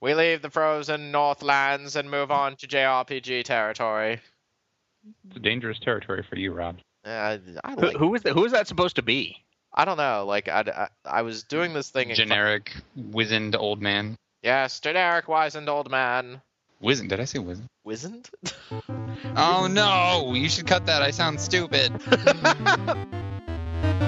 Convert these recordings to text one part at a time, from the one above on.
we leave the frozen Northlands and move on to JRPG territory. It's a dangerous territory for you, Rob. Uh, I Who, who is that? Who is that supposed to be? I don't know. Like I, I, I was doing this thing. In, Generic, wizened old man. yes, generic wizened old man. Wizened? Did I say wizened? Wizened? Oh no! You should cut that. I sound stupid.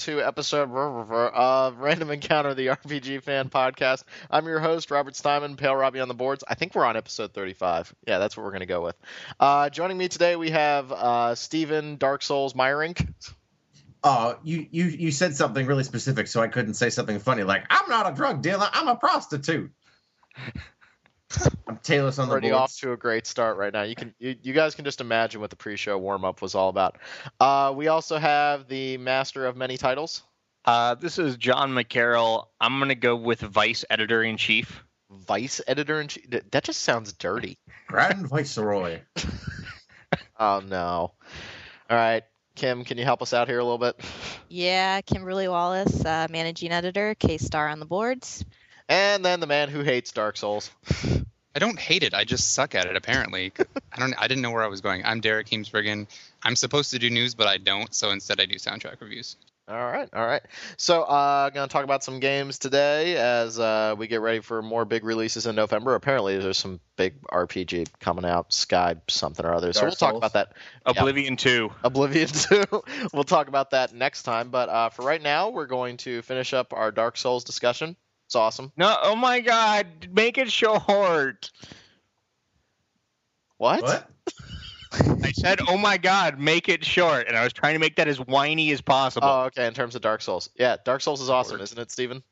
to episode of Random Encounter, the RPG fan podcast. I'm your host, Robert Steinman, Pale Robbie on the boards. I think we're on episode 35. Yeah, that's what we're going to go with. Uh, joining me today, we have uh, Steven Dark Souls Meyerink. Oh, you you you said something really specific, so I couldn't say something funny like "I'm not a drug dealer, I'm a prostitute." I'm Taylor's on the Already boards. off to a great start right now. You can you, you guys can just imagine what the pre-show warm-up was all about. Uh, we also have the master of many titles, Uh, this is John McCarroll. I'm gonna go with Vice Editor in Chief. Vice Editor in Chief. That just sounds dirty. Grand Viceroy. Oh no. All right, Kim, can you help us out here a little bit? Yeah, Kimberly Wallace, uh, managing editor, K Star on the boards. And then the man who hates Dark Souls. I don't hate it. I just suck at it. Apparently, I don't. I didn't know where I was going. I'm Derek Heemsbergen. I'm supposed to do news, but I don't. So instead, I do soundtrack reviews. All right, all right. So, uh, going to talk about some games today as uh, we get ready for more big releases in November. Apparently, there's some big RPG coming out, Sky something or other. so Dark we'll talk about that. Oblivion 2. Oblivion 2. we'll talk about that next time. But uh, for right now, we're going to finish up our Dark Souls discussion. It's awesome. No, oh my God! Make it short. What? What? I said, oh my God, make it short, and I was trying to make that as whiny as possible. Oh, okay. In terms of Dark Souls, yeah, Dark Souls is awesome, isn't it, Steven?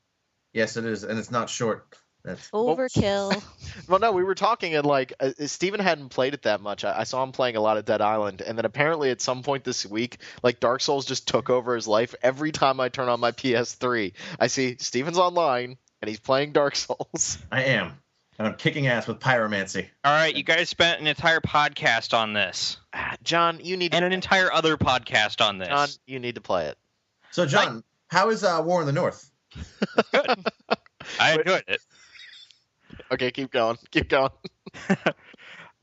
Yes, it is, and it's not short. That's Overkill. Well, no, we were talking and like uh, Steven hadn't played it that much. I, I saw him playing a lot of Dead Island, and then apparently at some point this week, like Dark Souls just took over his life. Every time I turn on my PS3, I see Steven's online and he's playing Dark Souls. I am, and I'm kicking ass with pyromancy. All right, you guys spent an entire podcast on this, Ah, John, you need to, and an entire other podcast on this. John, you need to play it. So, John, how is uh, War in the North? I enjoyed it. Okay, keep going, keep going.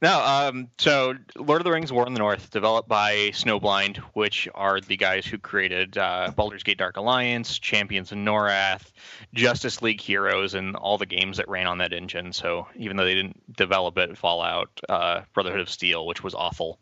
No, um, so Lord of the Rings: War in the North, developed by Snowblind, which are the guys who created uh, Baldur's Gate: Dark Alliance, Champions of Norrath, Justice League Heroes, and all the games that ran on that engine. So even though they didn't develop it, Fallout, uh, Brotherhood of Steel, which was awful,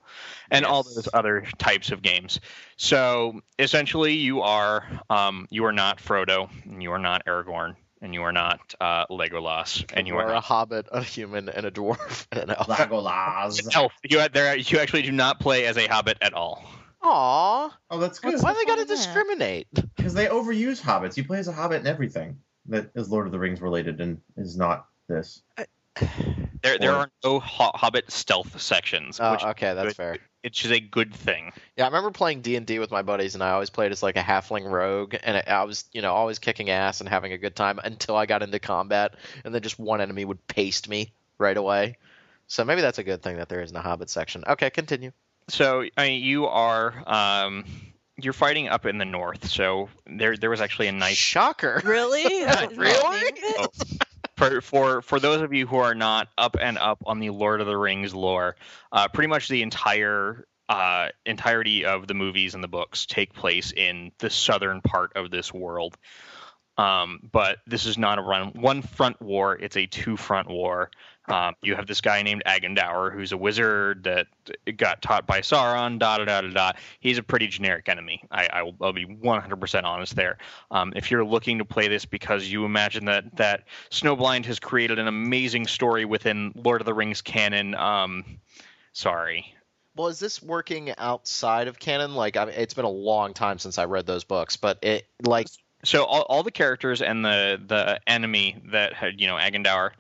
and all those other types of games. So essentially, you are um, you are not Frodo, and you are not Aragorn, and you are not uh, Legolas, and you are are a not hobbit, a human, and a dwarf, and an elf. Legolas. elf. You there. You actually do not play as a hobbit at all. Aw, Oh, that's good. why they gotta fun in that? discriminate? Because they overuse hobbits. You play as a hobbit in everything that is Lord of the Rings related and is not this. There, there Or- are no ho- hobbit stealth sections, Oh, which okay, that's good. fair. it's just a good thing. Yeah, I remember playing D and D with my buddies, and I always played as like a halfling rogue, and I, I was, you know, always kicking ass and having a good time until I got into combat, and then just one enemy would paste me right away. So maybe that's a good thing that there isn't a Hobbit section. Okay, continue. So I mean, you are um, you're fighting up in the north. So there there was actually a nice shocker. really? Really? the name of it? For for for those of you who are not up and up on the Lord of the Rings lore, uh, pretty much the entire uh, entirety of the movies and the books take place in the southern part of this world. Um, but this is not a run one front war; it's a two front war. Um, you have this guy named Agandaur, who's a wizard that got taught by Sauron. Da da da da da. He's a pretty generic enemy. I, I will I'll be 100% honest there. Um, if you're looking to play this because you imagine that that Snowblind has created an amazing story within Lord of the Rings canon, um, sorry. Well, is this working outside of canon? Like, I mean, it's been a long time since I read those books, but it like so all, all the characters and the the enemy that had you know Agandaur,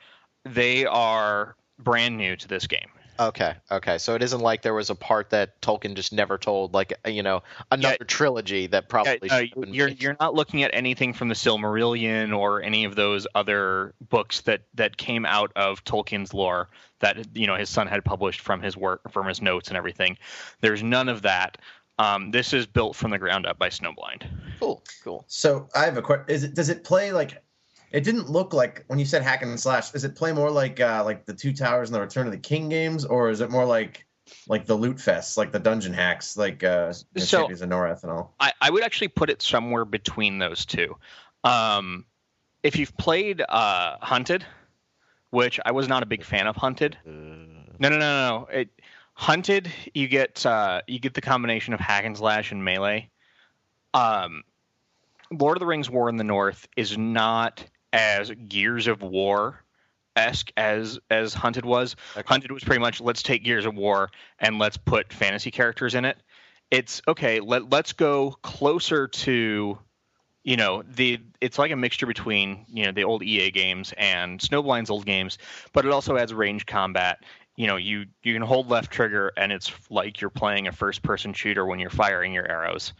they are brand new to this game. Okay, okay. So it isn't like there was a part that Tolkien just never told, like you know, another trilogy that probably Yeah, uh, have been you're made. you're not looking at anything from the Silmarillion or any of those other books that that came out of Tolkien's lore that you know his son had published from his work from his notes and everything. There's none of that. Um, this is built from the ground up by Snowblind. cool, cool. So I have a question. Is it does it play like? It didn't look like when you said hack and slash. Does it play more like uh, like the Two Towers and the Return of the King games, or is it more like like the loot fests, like the dungeon hacks, like uh, you know, So- Champions of Norrath and all? I, I would actually put it somewhere between those two. Um, if you've played uh, Hunted, which I was not a big fan of Hunted. Uh, No, no, no, no. It, Hunted, you get uh, you get the combination of hack and slash and melee. Um, Lord of the Rings: War in the North is not as Gears of War esque as as Hunted was. Okay. Hunted was pretty much let's take Gears of War and let's put fantasy characters in it. It's okay. Let let's go closer to, you know, the it's like a mixture between you know the old EA games and Snowblind's old games, but it also adds range combat. You know, you you can hold left trigger and it's like you're playing a first person shooter when you're firing your arrows,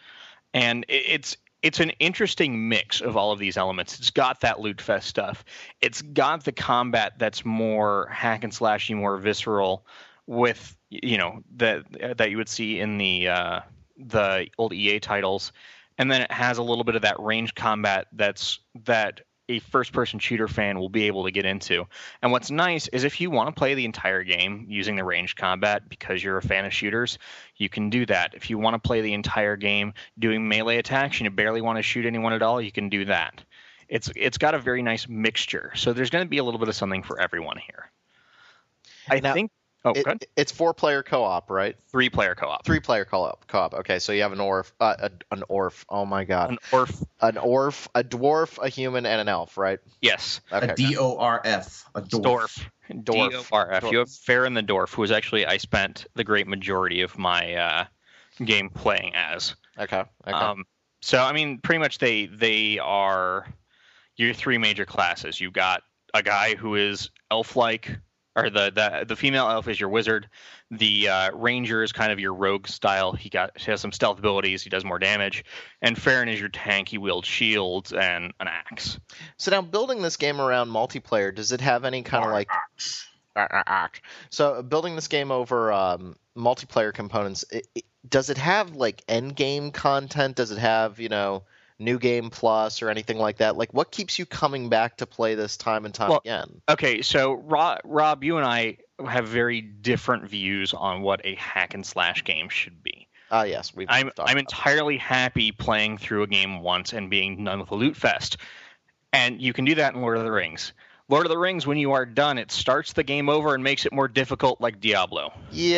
and it, it's it's an interesting mix of all of these elements. It's got that loot fest stuff. It's got the combat that's more hack and slashy, more visceral, with you know that that you would see in the uh, the old EA titles, and then it has a little bit of that range combat that's that a first person shooter fan will be able to get into. And what's nice is if you want to play the entire game using the ranged combat because you're a fan of shooters, you can do that. If you want to play the entire game doing melee attacks and you barely want to shoot anyone at all, you can do that. It's it's got a very nice mixture. So there's going to be a little bit of something for everyone here. I Now, think Oh, It- good. it's four player co-op, right? Three player co-op. Three player co-op. Co-op. Okay, so you have an orf, uh, a, an orf. Oh my god, An orf. an orf, a dwarf, a human, and an elf, right? Yes. Okay. a D O R F, a dwarf. Dwarf. Dwarf. D-O-R-F. You have Farin the Dwarf, who is actually I spent the great majority of my uh, game playing as. okay. Okay. Um, so I mean, pretty much they they are your three major classes. You've got a guy who is elf-like, or the the the female elf is your wizard. The uh, ranger is kind of your rogue style. He got he has some stealth abilities. He does more damage. And Farin is your tank. He wields shields and an axe. so now building this game around multiplayer, does it have any kind of like So building this game over um, multiplayer components, it, it, does it have like end game content? Does it have you know new game plus or anything like that? Like what keeps you coming back to play this time and time Well, again? Okay, so Rob, Rob, you and I have very different views on what a hack and slash game should be. Ah, yes, we've. I'm I'm entirely happy playing through a game once and being done with a loot fest, and you can do that in Lord of the Rings. Lord of the Rings, when you are done, it starts the game over and makes it more difficult, like Diablo. Yay!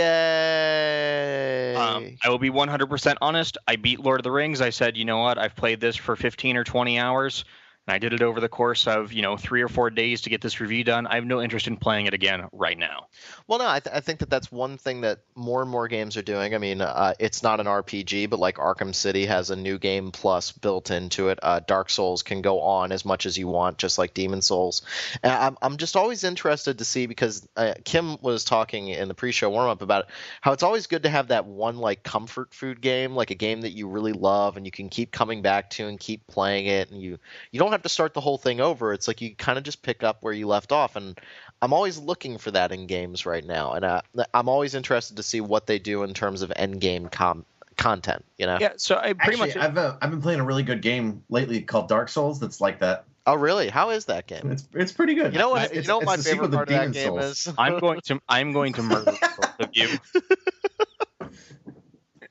Um, I will be 100% honest. I beat Lord of the Rings. I said, you know what? I've played this for 15 or 20 hours, and I did it over the course of you know three or four days to get this review done. I have no interest in playing it again right now. Well, no, I, th- I think that that's one thing that more and more games are doing. I mean, uh, it's not an RPG, but like Arkham City has a new game plus built into it. Uh, Dark Souls can go on as much as you want, just like Demon Souls. And I'm, I'm just always interested to see because uh, Kim was talking in the pre-show warm up about how it's always good to have that one like comfort food game, like a game that you really love and you can keep coming back to and keep playing it, and you you don't have to start the whole thing over. It's like you kind of just pick up where you left off and. I'm always looking for that in games right now, and uh, I'm always interested to see what they do in terms of end game com- content. You know? Yeah, so I pretty Actually, much I've uh, I've been playing a really good game lately called Dark Souls. That's like that. Oh, really? How is that game? It's it's pretty good. You know what? It's, you know what my favorite part of that Demon game Souls. is? I'm going to I'm going to murder both of you.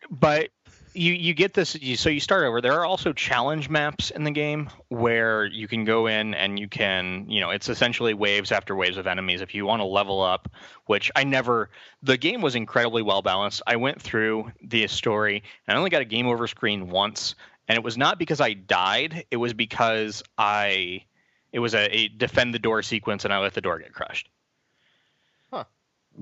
But you you get this you, so you start over. There are also challenge maps in the game where you can go in and you can you know it's essentially waves after waves of enemies. If you want to level up, which I never the game was incredibly well balanced. I went through the story and I only got a game over screen once, and it was not because I died. It was because I it was a, a defend the door sequence and I let the door get crushed.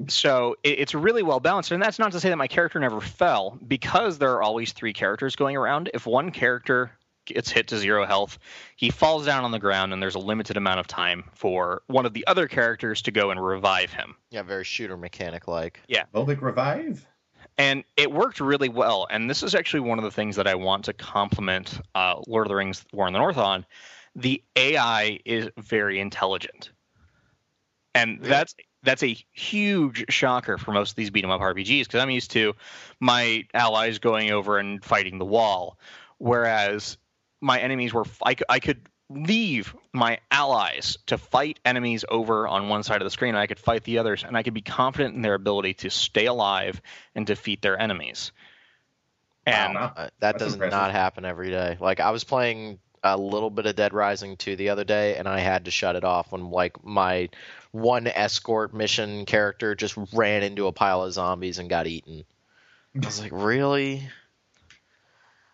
So it, it's really well balanced, and that's not to say that my character never fell, because there are always three characters going around. If one character gets hit to zero health. He falls down on the ground, and there's a limited amount of time for one of the other characters to go and revive him. Yeah, very shooter mechanic like. yeah Phobic revive. and it worked really well. And this is actually one of the things that I want to compliment uh, Lord of the Rings: War in the North on. The AI is very intelligent, and Really? that's that's a huge shocker for most of these beat 'em up RPGs because I'm used to my allies going over and fighting the wall, whereas my enemies were I could leave my allies to fight enemies over on one side of the screen and I could fight the others and I could be confident in their ability to stay alive and defeat their enemies. And Wow. Uh, that That's does impressive. not happen every day. Like I was playing a little bit of Dead Rising 2 the other day, and I had to shut it off when like my one escort mission character just ran into a pile of zombies and got eaten. I was like, really?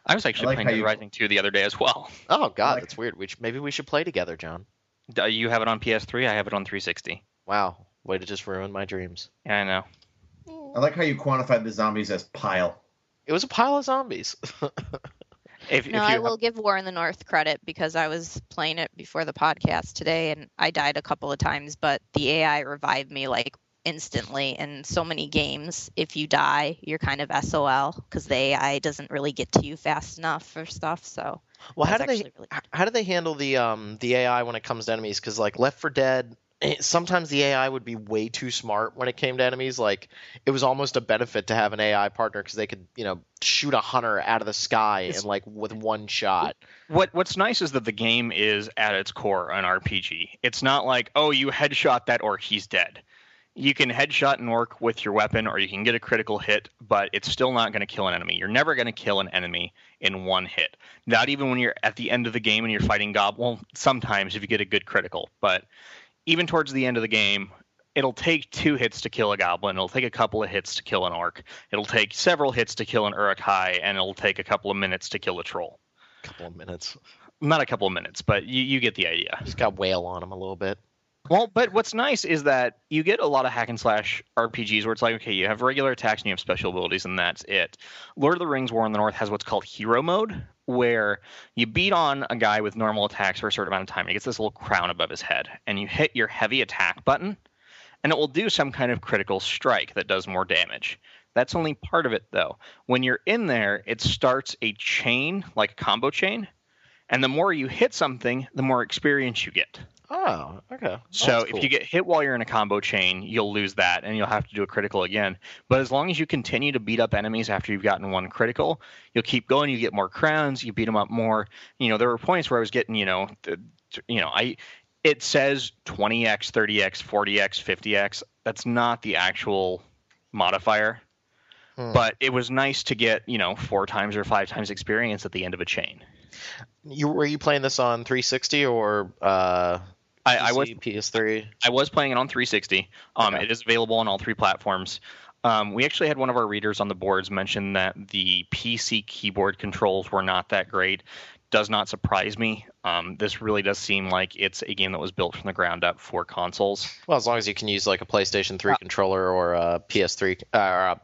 I was actually like playing how Dead you- Rising 2 the other day as well. Oh god, like- that's weird. We should, maybe we should play together, John. You have it on PS3, I have it on 360. Wow, way to just ruin my dreams. Yeah, I know. I like how you quantified the zombies as pile. It was a pile of zombies. If, No, if I will give War in the North credit because I was playing it before the podcast today and I died a couple of times, but the AI revived me like instantly. In so many games, if you die, you're kind of SOL because the AI doesn't really get to you fast enough for stuff. So well, how do they really how do they handle the um the AI when it comes to enemies? Because like Left 4 Dead, eh, sometimes the AI would be way too smart when it came to enemies. Like it was almost a benefit to have an AI partner because they could you know shoot a hunter out of the sky It's- and like with one shot. what what's nice is that the game is at its core an RPG. It's not like, oh, you headshot that orc, he's dead. You can headshot an orc with your weapon, or you can get a critical hit, but it's still not going to kill an enemy. You're never going to kill an enemy in one hit. Not even when you're at the end of the game and you're fighting gob. Well, sometimes if you get a good critical, but even towards the end of the game, it'll take two hits to kill a goblin. It'll take a couple of hits to kill an orc. It'll take several hits to kill an Uruk-hai, and it'll take a couple of minutes to kill a troll A couple of minutes. not a couple of minutes, but you, you get the idea. Just got whale on him a little bit. Well, but what's nice is that you get a lot of hack and slash RPGs where it's like, okay, you have regular attacks and you have special abilities, and that's it. Lord of the Rings War in the North has what's called hero mode, where you beat on a guy with normal attacks for a certain amount of time. He gets this little crown above his head, and you hit your heavy attack button, and it will do some kind of critical strike that does more damage. That's only part of it, though. When you're in there, it starts a chain, like a combo chain, and the more you hit something, the more experience you get. Oh, okay. Oh, So that's if you get hit while you're in a combo chain, you'll lose that and you'll have to do a critical again. But as long as you continue to beat up enemies after you've gotten one critical, you'll keep going, you get more crowns, you beat them up more. You know, there were points where I was getting, you know, the, you know, I it says 20x, 30x, 40x, 50x. That's not the actual modifier. Hmm. But it was nice to get, you know, four times or five times experience at the end of a chain. you were you playing this on 360 or uh, I, I was PS3? I was playing it on 360. Um, Okay. It is available on all three platforms. Um, we actually had one of our readers on the boards mention that the PC keyboard controls were not that great. Does not surprise me. Um, this really does seem like it's a game that was built from the ground up for consoles. Well, as long as you can use like a PlayStation Uh, 3 controller or a PS3 uh, or a,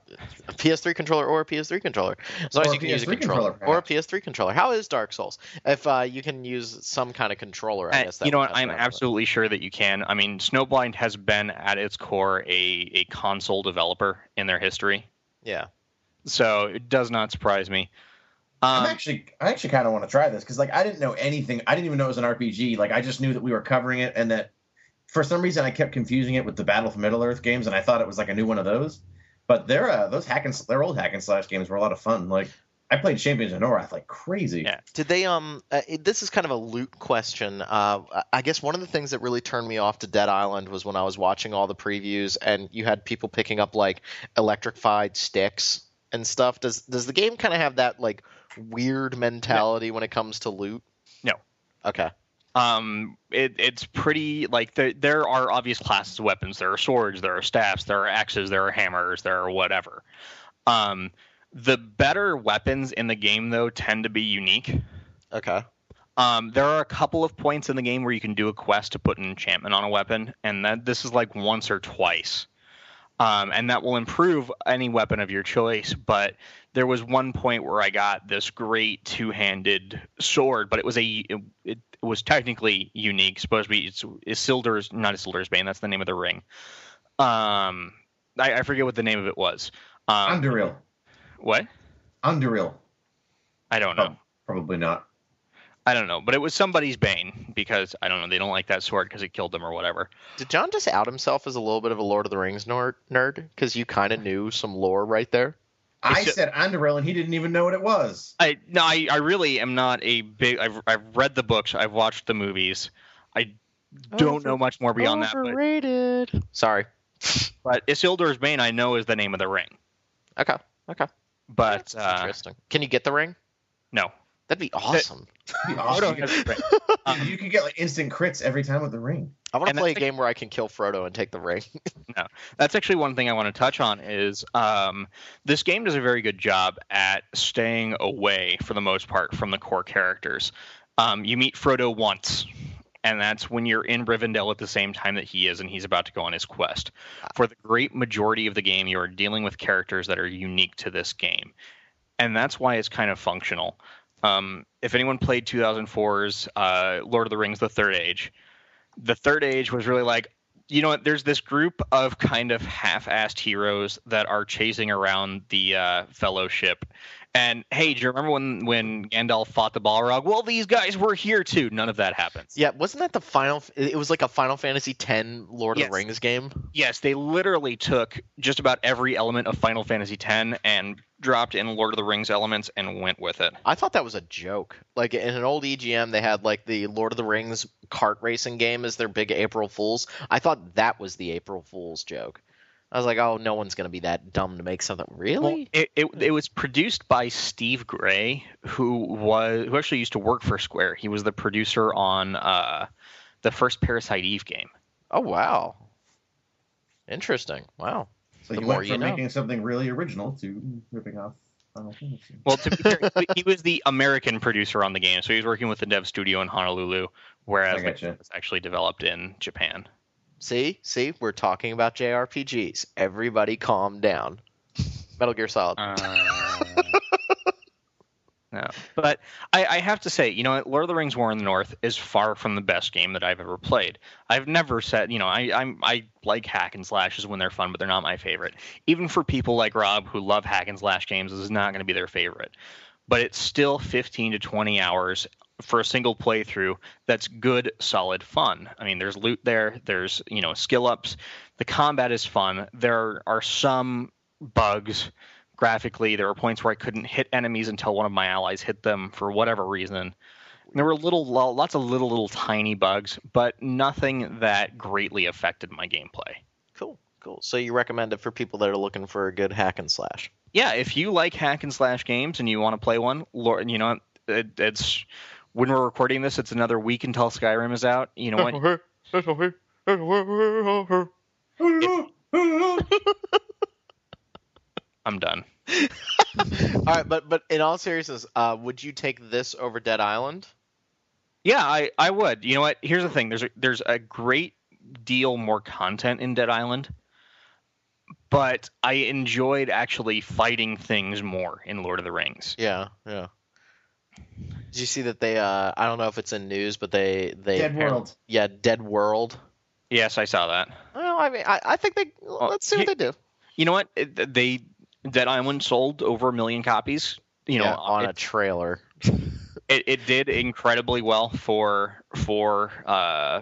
a PS3 controller or a PS3 controller, as long as you can use a controller, controller, or a. PS3 controller. How is Dark Souls? If uh, you can use some kind of controller, I Uh, guess that you know what? I'm around with it. absolutely sure that you can. I mean, Snowblind has been at its core a, a console developer in their history, Yeah. so it does not surprise me. Um, I'm actually, I actually kind of want to try this because, like, I didn't know anything. I didn't even know it was an RPG. Like, I just knew that we were covering it, and that for some reason I kept confusing it with the Battle for Middle Earth games, and I thought it was like a new one of those. But they're uh, those hack and their old hack and slash games were a lot of fun. Like, I played Champions of Norrath like crazy. Yeah. Did they um? Uh, it, this is kind of a loot question. Uh, I guess one of the things that really turned me off to Dead Island was when I was watching all the previews and you had people picking up like electrified sticks and stuff. Does does the game kind of have that like weird mentality when it comes to loot? No. Okay. um it, it's pretty like there, there are obvious classes of weapons there are swords there are staffs there are axes there are hammers there are whatever um the better weapons in the game though tend to be unique Okay. um there are a couple of points in the game where you can do a quest to put an enchantment on a weapon and that this is like once or twice um, and that will improve any weapon of your choice but there was one point where I got this great two-handed sword, but it was a it, it was technically unique. Supposed to be it's Isildur's not Isildur's Bane. That's the name of the ring. Um, I, I forget what the name of it was. Um, Underreal. what? Underreal. I don't know. Oh, probably not. I don't know, but it was somebody's Bane because I don't know. They don't like that sword because it killed them or whatever. Did John just out himself as a little bit of a Lord of the Rings nerd? Because you kind of knew some lore right there. I It's said Underreal, and he didn't even know what it was. I no, I, I really am not a big. I've I've read the books. I've watched the movies. I don't know much more beyond that. But, Overrated. Sorry. but Isildur's Bane, I know is the name of the ring. Okay. Okay. But That's uh, interesting. Can you get the ring? no, That'd be awesome. It'd be awesome. You, could, the ring. dude, you could get like instant crits every time with the ring. I want to play a that's game where I can kill Frodo and take the ring. That's actually one thing I want to touch on is um, this game does a very good job at staying away, for the most part, from the core characters. Um, you meet Frodo once, and that's when you're in Rivendell at the same time that he is, and he's about to go on his quest. For the great majority of the game, you are dealing with characters that are unique to this game, and that's why it's kind of functional. Um, if anyone played 2004's uh, Lord of the Rings: The Third Age, the Third Age was really like, you know what? There's this group of kind of half-assed heroes that are chasing around the uh, Fellowship. And hey, do you remember when when Gandalf fought the Balrog? Well, these guys were here too. None of that happens. yeah, wasn't that the final? It was like a Final Fantasy X Lord of the Rings game. Yes, they literally took just about every element of Final Fantasy X and dropped in Lord of the Rings elements and went with it. I thought that was a joke. Like in an old EGM, they had like the Lord of the Rings kart racing game as their big April Fools. I thought that was the April Fools joke. I was like, oh, no one's gonna be that dumb to make something. Really? Well, it, it it was produced by Steve Gray, who was who actually used to work for Square. He was the producer on uh, the first Parasite Eve game. oh wow. Interesting. Wow. So The you more went you from know. making something really original to ripping off Final Fantasy. Well, to be fair, he- he was the American producer on the game, so he was working with the dev studio in Honolulu, whereas I the game was actually developed in Japan. See, see, we're talking about JRPGs. Everybody, calm down. Metal Gear Solid. Uh, No. But I, I have to say, you know, Lord of the Rings: War in the North is far from the best game that I've ever played. I've never said, you know, I I'm, I like hack and slashes when they're fun, but they're not my favorite. Even for people like Rob who love hack and slash games, this is not going to be their favorite. But it's still 15 to 20 hours for a single playthrough that's good, solid fun. I mean, there's loot there, there's, you know, skill ups. The combat is fun. There are some bugs graphically. There were points where I couldn't hit enemies until one of my allies hit them for whatever reason. There were little, lots of little, little tiny bugs, but nothing that greatly affected my gameplay. Cool, cool. So you recommend it for people that are looking for a good hack and slash? Yeah, if you like hack and slash games and you want to play one, you know, it, it's when we're recording this, it's another week until Skyrim is out. You know what? I'm done. all right, but but in all seriousness, uh, would you take this over Dead Island? Yeah, I, I would. You know what? Here's the thing. There's a, there's a great deal more content in Dead Island, but I enjoyed actually fighting things more in Lord of the Rings. Yeah, yeah. Did you see that they? Uh, I don't know if it's in news, but they they Dead World. Yeah, Dead World. Yes, I saw that. Well, I mean, I, I think they. let's see what he- they do. You know what? It, they Dead Island sold over a million copies. You know, Yeah, on it, a trailer. it, it did incredibly well for for uh,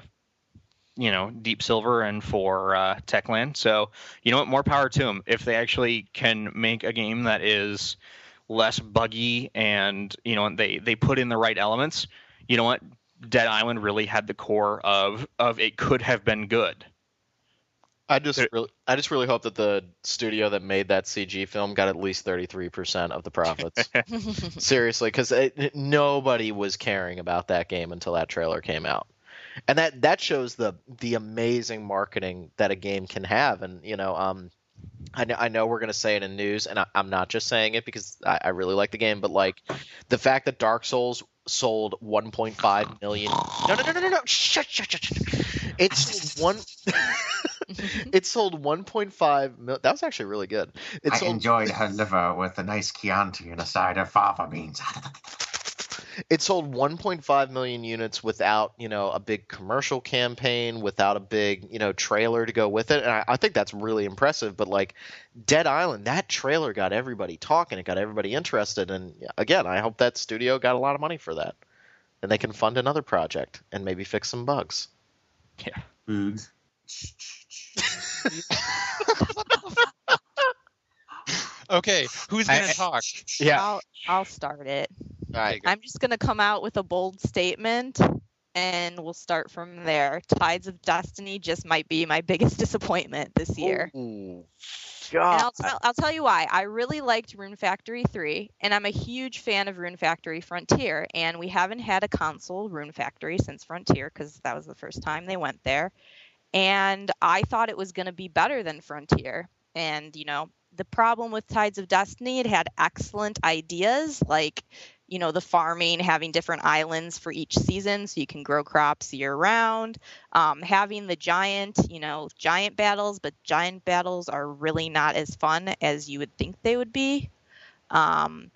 you know Deep Silver and for uh, Techland. So you know what? More power to them if they actually can make a game that is less buggy and you know and they they put in the right elements. You know what? Dead Island really had the core of of it could have been good. I just There- really, I just really hope that the studio that made that CG film got at least thirty three percent of the profits. Seriously, because nobody was caring about that game until that trailer came out, and that that shows the the amazing marketing that a game can have. And you know, um, I know, I know we're gonna say it in news, and I, I'm not just saying it because I, I really like the game, but like the fact that Dark Souls sold 1.5 million. No, no, no, no, no, no. Shut, shut, shut, shut. It's one. it sold 1.5 mil. That was actually really good. It I sold enjoyed her liver with a nice Chianti and a side of fava beans. It sold 1.5 million units without you know a big commercial campaign without a big you know trailer to go with it and I, I think that's really impressive but like dead island that trailer got everybody talking it got everybody interested and again i hope that studio got a lot of money for that and they can fund another project and maybe fix some bugs Boogs. Okay, who's gonna I- talk? Yeah. I'll I'll start it. Right I'm just gonna come out with a bold statement, and we'll start from there. Tides of Destiny just might be my biggest disappointment this year. Ooh. And I'll, tell, I'll tell you why. I really liked Rune Factory 3, and I'm a huge fan of Rune Factory Frontier. And we haven't had a console Rune Factory since Frontier because that was the first time they went there. And I thought it was going to be better than Frontier. And, you know, the problem with Tides of Destiny, it had excellent ideas like, you know, the farming, having different islands for each season so you can grow crops year round um, having the giant, you know, giant battles, but giant battles are really not as fun as you would think they would be. Um,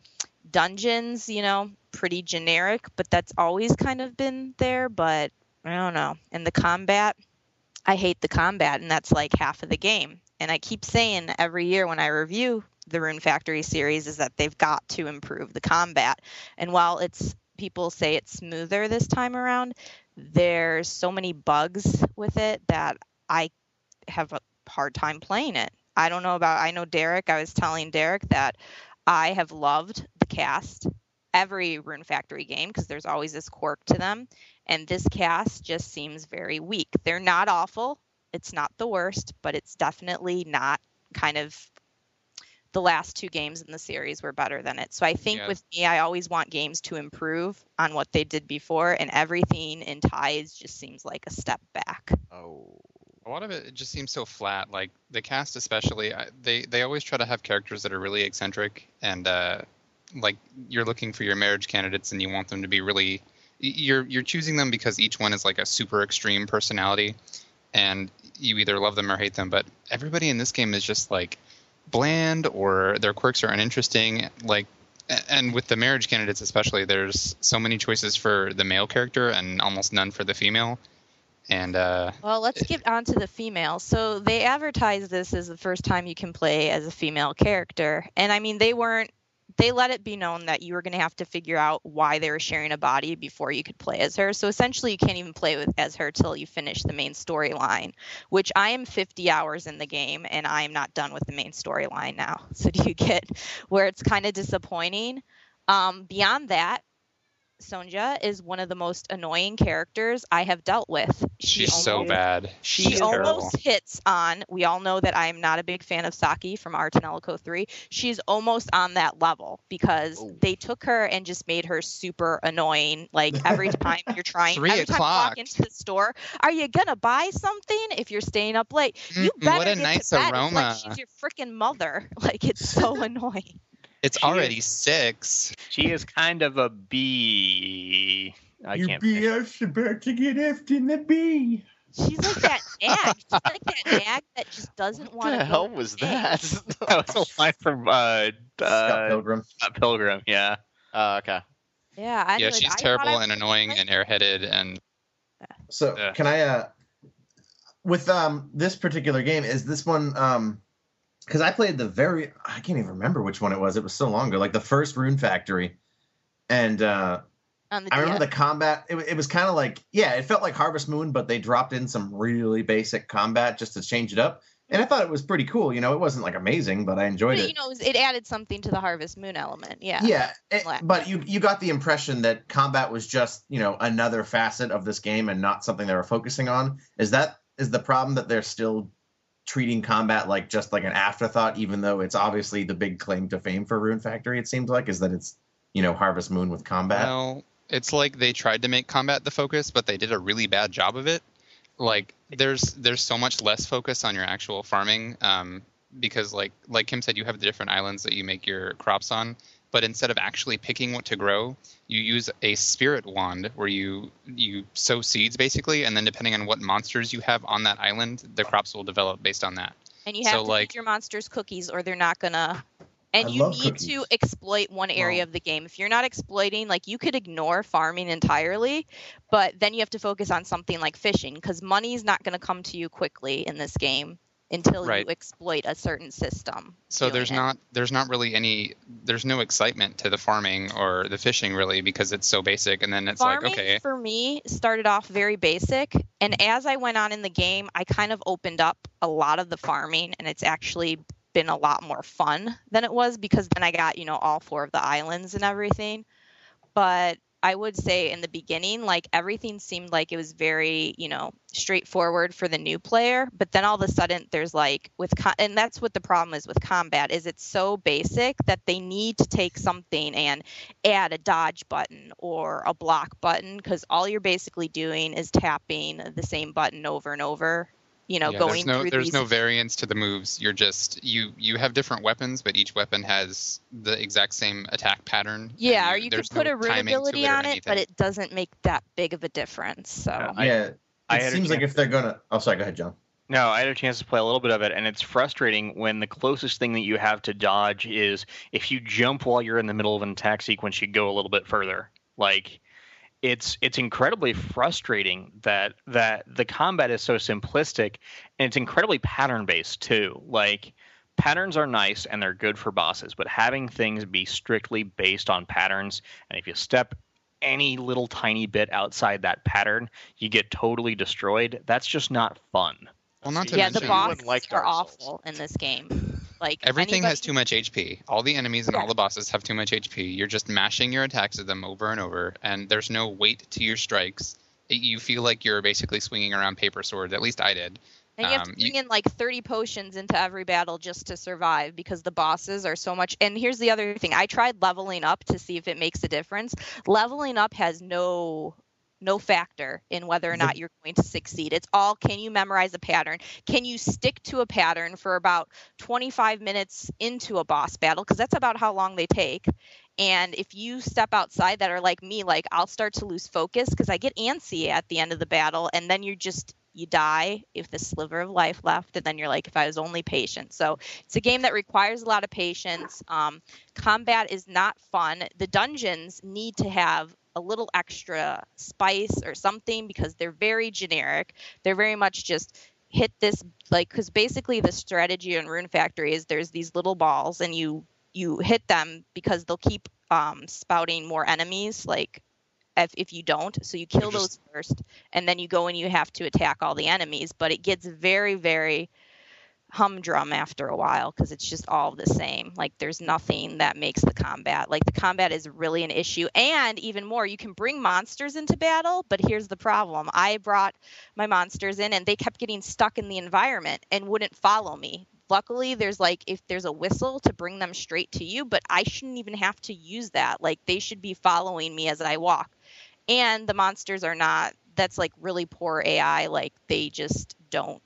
dungeons, you know, pretty generic, but that's always kind of been there. But I don't know. And the combat, I hate the combat, and that's like half of the game. And I keep saying every year when I review the Rune Factory series is that they've got to improve the combat. And while it's people say it's smoother this time around, there's so many bugs with it that I have a hard time playing it. I don't know about I know Derek, I was telling Derek that I have loved the cast every Rune Factory game because there's always this quirk to them and this cast just seems very weak. They're not awful. It's not the worst, but it's definitely not kind of the last two games in the series were better than it. So I think Yeah. with me, I always want games to improve on what they did before, and everything in Ties just seems like a step back. oh A lot of it, it just seems so flat. Like the cast, especially, I- they they always try to have characters that are really eccentric, and uh, like you're looking for your marriage candidates, and you want them to be really. You're you're choosing them because each one is like a super extreme personality, and you either love them or hate them. But everybody in this game is just like bland, or their quirks are uninteresting. Like, and with the marriage candidates especially, there's so many choices for the male character and almost none for the female. And uh, Well, let's get on to the female. So they advertised this as the first time you can play as a female character. And I mean, they weren't, they let it be known that you were going to have to figure out why they were sharing a body before you could play as her. So essentially, you can't even play with as her till you finish the main storyline, which I am 50 hours in the game and I am not done with the main storyline now. So do you get where it's kind of disappointing? Um, beyond that, Sonja is one of the most annoying characters I have dealt with. She she's so almost- bad. She She's terrible. almost hits on. We all know that I am not a big fan of Saki from Ar tonelico 3. She's almost on that level because Oh. they took her and just made her super annoying. Like every time you're trying, Three every time you walk into the store, are you gonna buy something if you're staying up late? You Mm, better what a get nice to bed. It's aroma. like she's your freaking mother. Like it's so annoying. It's She already is- six. She is kind of a bee. I you can't. be us about to get effed in the bee. She's like that nag. She's like that nag that just doesn't want. what the hell was that That was a line from uh, Scott uh, Pilgrim. Scott Pilgrim. Yeah. oh okay Yeah, I yeah, like, she's I terrible and annoying and airheaded and So Yeah. can I uh with um this particular game is this one um because I played the very I can't even remember which one it was. It was so long ago, like the first Rune Factory, and uh I remember the combat. It, it was kind of like yeah, it felt like Harvest Moon, but they dropped in some really basic combat just to change it up, and I thought it was pretty cool. You know, it wasn't like amazing, but I enjoyed But, it. you know, it, added something to the Harvest Moon element. Yeah. Yeah, it- but you you got the impression that combat was just you know another facet of this game and not something they were focusing on. Is that is the problem that they're still treating combat like just like an afterthought, even though it's obviously the big claim to fame for Rune Factory? It seems like is that it's you know Harvest Moon with combat. well, it's like they tried to make combat the focus, but they did a really bad job of it. Like there's there's so much less focus on your actual farming, um, because like like Kim said, you have the different islands that you make your crops on, but but instead of actually picking what to grow, you use a spirit wand where you you sow seeds basically, and then depending on what monsters you have on that island, the crops will develop based on that. And you have So, to like- feed your monsters cookies, or they're not gonna. And I you love need to exploit one area Wow. of the game. If you're not exploiting, like you could ignore farming entirely, but then you have to focus on something like fishing because money's not going to come to you quickly in this game until Right. you exploit a certain system. So there's it. not there's not really any there's no excitement to the farming or the fishing really because it's so basic, and then it's farming like okay, for me started off very basic and as i went on in the game i kind of opened up a lot of the farming and it's actually been a lot more fun than it was because then i got you know all four of the islands and everything but i would say in the beginning like everything seemed like it was very you know straightforward for the new player but then all of a sudden there's like with and that's what the problem is with combat is it's so basic that they need to take something and add a dodge button or a block button because all you're basically doing is tapping the same button over and over you know yeah, going there's no through there's these no variance to the moves. You're just you you have different weapons, but each weapon has the exact same attack pattern. yeah and or you could put no a root ability or on it but it doesn't make that big of a difference so Yeah, yeah, I it had a seems like if they're gonna. Oh, sorry. Go ahead, John. No, I had a chance to play a little bit of it, and it's frustrating when the closest thing that you have to dodge is if you jump while you're in the middle of an attack sequence, you go a little bit further. Like it's it's incredibly frustrating that that the combat is so simplistic and it's incredibly pattern based too. Like patterns are nice and they're good for bosses, but having things be strictly based on patterns, and if you step any little tiny bit outside that pattern, you get totally destroyed. That's just not fun. well, not to yeah mention the you bosses like are Souls. awful in this game like everything has too much HP. All the enemies and Yeah. all the bosses have too much HP. You're just mashing your attacks at them over and over, and there's no weight to your strikes. You feel like you're basically swinging around paper swords. At least I did. And you have to Um, bring you- in like 30 potions into every battle just to survive because the bosses are so much. And here's the other thing I tried leveling up to see if it makes a difference. Leveling up has no. No factor in whether or not you're going to succeed. It's all can you memorize a pattern? Can you stick to a pattern for about 25 minutes into a boss battle? Because that's about how long they take. And if you step outside that are like me, like I'll start to lose focus because I get antsy at the end of the battle, and then you're just you die if the sliver of life left, and then you're like, if I was only patient. So it's a game that requires a lot of patience. Um, combat is not fun. The dungeons need to have a little extra spice or something because they're very generic. They're very much just hit this like because basically the strategy in Rune Factory is there's these little balls and you you hit them because they'll keep um, spouting more enemies like if, if you don't so you kill those first and then you go and you have to attack all the enemies but it gets very very humdrum after a while because it's just all the same. Like there's nothing that makes the combat. Like the combat is really an issue. And even more you can bring monsters into battle but here's the problem. I brought my monsters in and they kept getting stuck in the environment and wouldn't follow me. Luckily there's like if there's a whistle to bring them straight to you but i shouldn't even have to use that. Like they should be following me as i walk. And the monsters are not that's like really poor ai like they just don't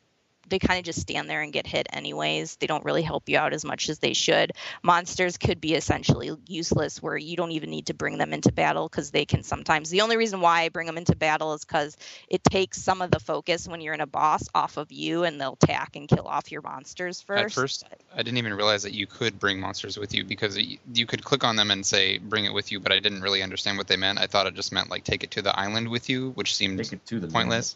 they kind of just stand there and get hit anyways they don't really help you out as much as they should monsters could be essentially useless where you don't even need to bring them into battle because they can sometimes the only reason why i bring them into battle is because it takes some of the focus when you're in a boss off of you and they'll attack and kill off your monsters first At first, I didn't even realize that you could bring monsters with you because it, you could click on them and say "bring it with you," but I didn't really understand what they meant. I thought it just meant like take it to the island with you, which seemed Take it to the pointless.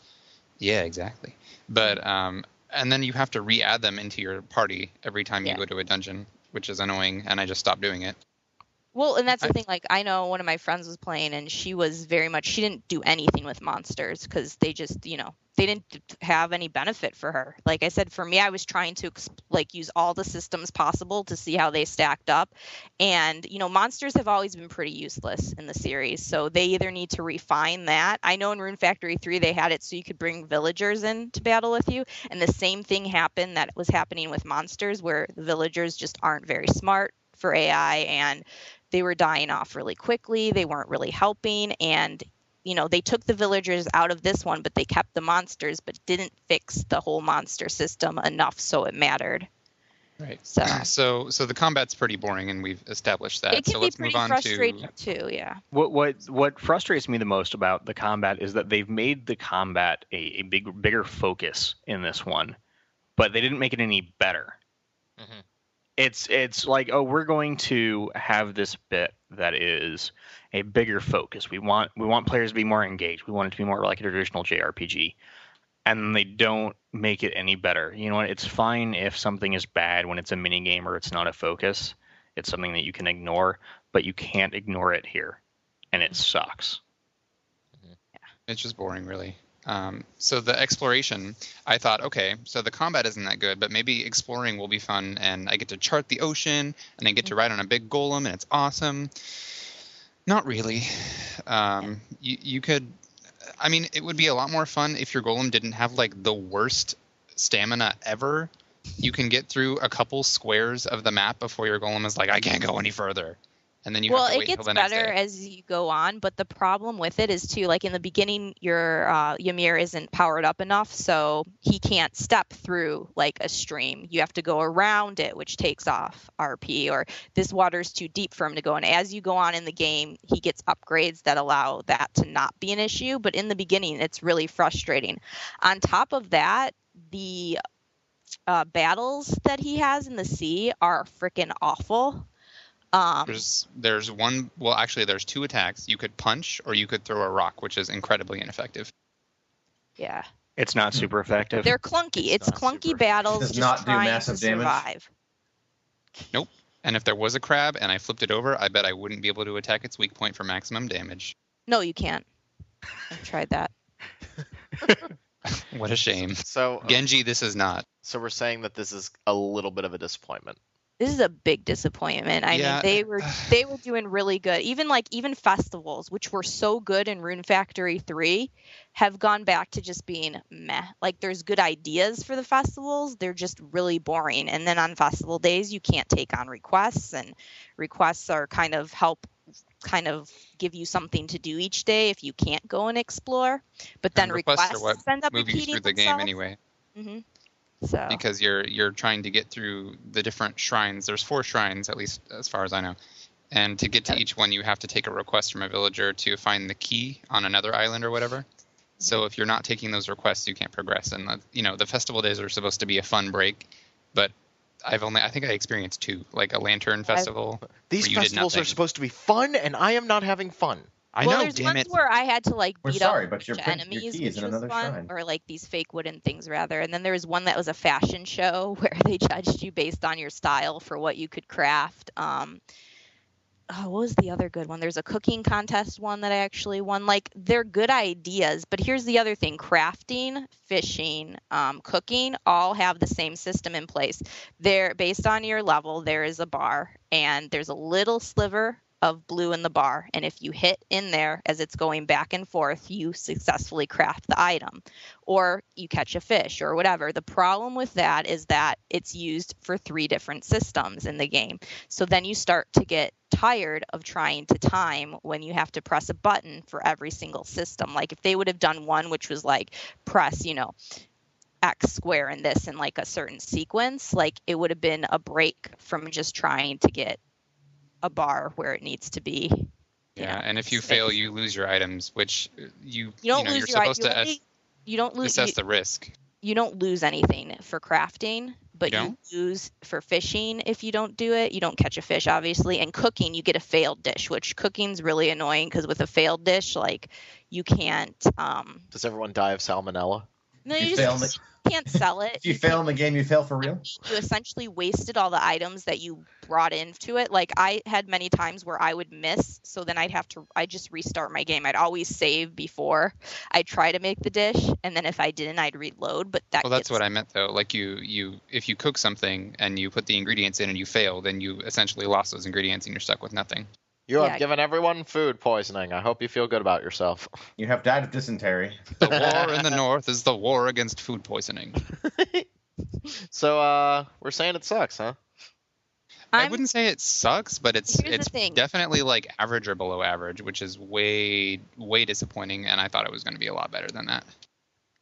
Yeah, exactly. But um, and then you have to re-add them into your party every time Yeah. you go to a dungeon, which is annoying, and I just stopped doing it. Well, and that's the I- thing. Like, I know one of my friends was playing, and she was very much. She didn't do anything with monsters because they just, you know, they didn't have any benefit for her. Like I said, for me, I was trying to like use all the systems possible to see how they stacked up, and you know, monsters have always been pretty useless in the series. So they either need to refine that. I know in Rune Factory three they had it so you could bring villagers in to battle with you, and the same thing happened that was happening with monsters, where the villagers just aren't very smart for AI and they were dying off really quickly. They weren't really helping. And, you know, they took the villagers out of this one, but they kept the monsters, but didn't fix the whole monster system enough so it mattered. Right. So So so the combat's pretty boring, and we've established that. it can so be let's pretty move on frustrating to too. Yeah. What what what frustrates me the most about the combat is that they've made the combat a, a big bigger focus in this one, but they didn't make it any better. Mhm. It's it's like oh we're going to have this bit that is a bigger focus. We want we want players to be more engaged. We want it to be more like a traditional JRPG, and they don't make it any better. You know what? It's fine if something is bad when it's a mini game or it's not a focus. It's something that you can ignore, but you can't ignore it here, and it sucks. It's just boring, really. Um, so the exploration, I thought, okay, so the combat isn't that good, but maybe exploring will be fun, and I get to chart the ocean, and I get to ride on a big golem, and it's awesome. Not really. Um, you, you could, I mean, it would be a lot more fun if your golem didn't have like the worst stamina ever. You can get through a couple squares of the map before your golem is like, I can't go any further, and then you well, have to it gets better as you go on, but the problem with it is too, like in the beginning, your uh, Ymir isn't powered up enough, so he can't step through like a stream. You have to go around it, which takes off RP, or this water's too deep for him to go. And as you go on in the game, he gets upgrades that allow that to not be an issue. But in the beginning, it's really frustrating. On top of that, the uh, battles that he has in the sea are freaking awful. Um, There's there's one well actually there's two attacks. You could punch or you could throw a rock, which is incredibly ineffective. yeah. It's not super effective. They're clunky. It's It's, clunky super- battles Does just not do massive to damage? survive. And if there was a crab and I flipped it over, I bet I wouldn't be able to attack its weak point for maximum damage. No, you can't. I've tried that. What a shame. So Genji, this is not. so we're saying that this is a little bit of a disappointment. This is a big disappointment. I Yeah. mean, they were they were doing really good. Even like even festivals, which were so good in Rune Factory 3, have gone back to just being meh. Like there's good ideas for the festivals, they're just really boring. And then on festival days, you can't take on requests and requests are kind of help kind of give you something to do each day if you can't go and explore. But then And requests are requests, end up repeating through the game themselves. anyway, hmm So because you're you're trying to get through the different shrines. There's four shrines, at least as far as I know. And to get to each one, you have to take a request from a villager to find the key on another island or whatever. So if you're not taking those requests, you can't progress. And uh, you know the festival days are supposed to be a fun break, but I've only I think I experienced two, like a lantern festival. These Where you did festivals are supposed to be fun, and I am not having fun. I well, know, there's damn ones it. where I had to like We're beat sorry, up but your bunch print- of your enemies, key is which in was another fun, shrine. or like these fake wooden things rather. And then there was one that was a fashion show where they judged you based on your style for what you could craft. Um, oh, what was the other good one? There's a cooking contest one that I actually won. Like they're good ideas, but here's the other thing: crafting, fishing, um, cooking all have the same system in place. They're based on your level. There is a bar, and there's a little sliver of blue in the bar. And if you hit in there as it's going back and forth, you successfully craft the item or you catch a fish or whatever. The problem with that is that it's used for three different systems in the game. So then you start to get tired of trying to time when you have to press a button for every single system. Like if they would have done one which was like press, you know, X square in this in like a certain sequence, like it would have been a break from just trying to get a bar where it needs to be. Yeah, know, and if you space. fail, you lose your items, which uh, you You don't know lose you're your supposed you, to only- ass- you don't lose assess you, the risk. you don't lose anything for crafting, but You you, lose for fishing if you don't do it. You don't catch a fish, obviously, and cooking you get a failed dish, which cooking's really annoying because with a failed dish, like you can't. Um, Does everyone die of salmonella? No, You you fail just can't sell it. If you fail in the game, you fail for real. you essentially wasted all the items that you brought into it. Like I had many times where I would miss, so then I'd have to I just restart my game. I'd always save before I try to make the dish, and then if I didn't, I'd reload. But that Well, that's gets, what I meant though. Like you, you, if you cook something and you put the ingredients in and you fail, then you essentially lost those ingredients and you're stuck with nothing. You Yeah. have given everyone food poisoning. I hope you feel good about yourself. You have died of dysentery. The war in the north is the war against food poisoning. So uh, we're saying it sucks, huh? I I'm, wouldn't say it sucks, but it's it's definitely like average or below average, which is way way disappointing. And I thought it was going to be a lot better than that.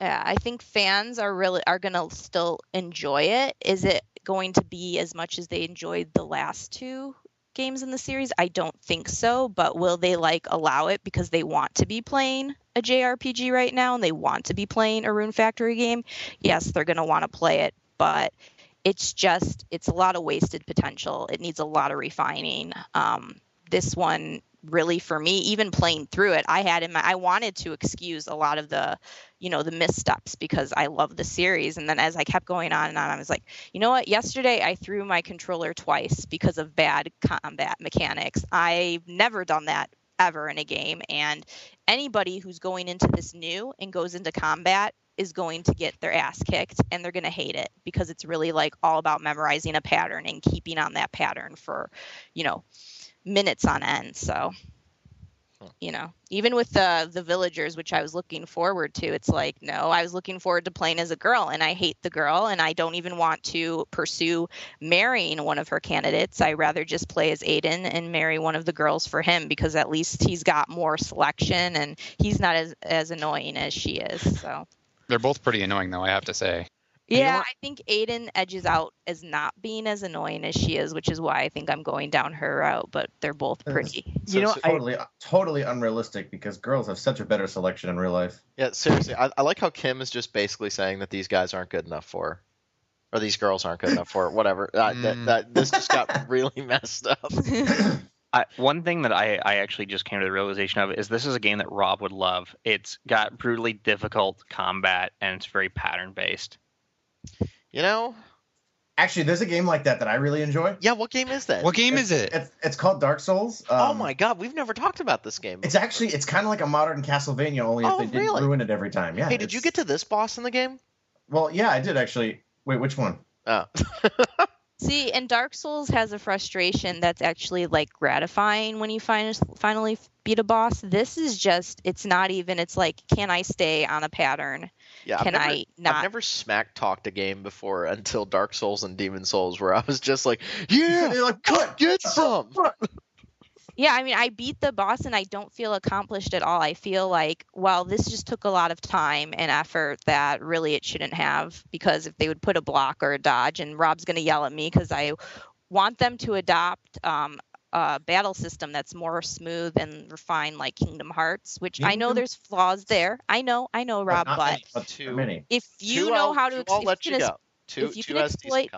Yeah, I think fans are really are gonna still enjoy it. Is it going to be as much as they enjoyed the last two games in the series? I don't think so, but will they like allow it because they want to be playing a JRPG right now and they want to be playing a Rune Factory game? Yes, they're gonna want to play it, but it's just it's a lot of wasted potential. It needs a lot of refining. Um, this one really for me even playing through it i had in my i wanted to excuse a lot of the you know the missteps because i love the series. And then as i kept going on and on i was like you know what? Yesterday i threw my controller twice because of bad combat mechanics. I've never done that ever in a game. And anybody who's going into this new and goes into combat is going to get their ass kicked and they're going to hate it because it's really like all about memorizing a pattern and keeping on that pattern for you know minutes on end. So, you know, even with the the villagers, which I was looking forward to, it's like no, I was looking forward to playing as a girl, and I hate the girl, and I don't even want to pursue marrying one of her candidates. I rather just play as Aiden and marry one of the girls for him because at least he's got more selection and he's not as as annoying as she is. So. They're both pretty annoying, though. I have to say. You know Yeah. I think Aiden edges out as not being as annoying as she is, which is why I think I'm going down her route. But they're both pretty. So- you know, so- I, Totally, totally unrealistic because girls have such a better selection in real life. Yeah, seriously, I, I like how Kim is just basically saying that these guys aren't good enough for her. Or these girls aren't good enough for her, whatever. Uh, that, Mm. that, this just got really messed up. I, one thing that I, I actually just came to the realization of is this is a game that Rob would love. It's got brutally difficult combat and it's very pattern based. You know? Actually, there's a game like that that I really enjoy. Yeah, what game is that? What game is it? It's, it's called Dark Souls. oh Um, my god, we've never talked about this game. It's actually it's kind of like a modern Castlevania, only if Oh, they didn't ruin it every time. Yeah. hey, did you get to this boss in the game? Well, yeah, I did actually. Wait, which one? Oh. See, and Dark Souls has a frustration that's actually like gratifying when you fin- finally beat a boss. This is just, it's not even, it's like, can I stay on a pattern? Yeah, I've Can never, I not? I've never smack talked a game before until Dark Souls and Demon Souls, where I was just like, yeah, They're like, come "What? get some. Yeah, I mean, I beat the boss and I don't feel accomplished at all. I feel like, well, this just took a lot of time and effort that really it shouldn't have because if they would put a block or a dodge, and Rob's going to yell at me because I want them to adopt um, a battle system that's more smooth and refined like Kingdom Hearts, which I know mm-hmm. there's flaws there. I know, I know, Rob, not but many, but Two- if you Two know I'll- how to, ex- I'll if let you you can go. Two, if you two can exploit-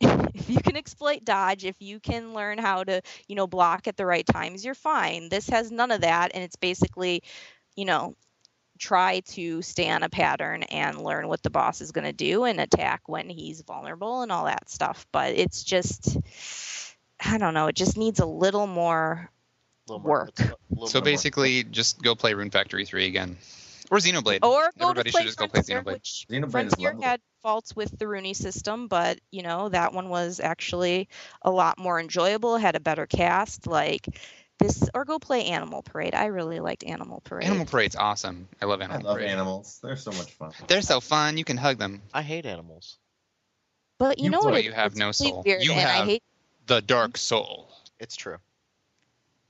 if you can exploit dodge, if you can learn how to, you know, block at the right times, you're fine. This has none of that, and it's basically, you know, try to stay on a pattern and learn what the boss is going to do and attack when he's vulnerable and all that stuff. But it's just, I don't know, it just needs a little more. A little more- Work. a little So more- basically, just go play Rune Factory 3 again. Or Xenoblade. Or go Everybody to play should just go play Frontier, Xenoblade. which Xenoblade is Frontier had faults with the Runey system, but you know that one was actually a lot more enjoyable. Had a better cast, like this. Or go play Animal Parade. I really liked Animal Parade. Animal Parade's awesome. I love Animal Parade. I love Parade. animals. They're so much fun. They're so fun. You can hug them. I hate animals. but you, You know what? It- you have it's no soul. Weird, You and I have- hate The Dark Soul. It's true.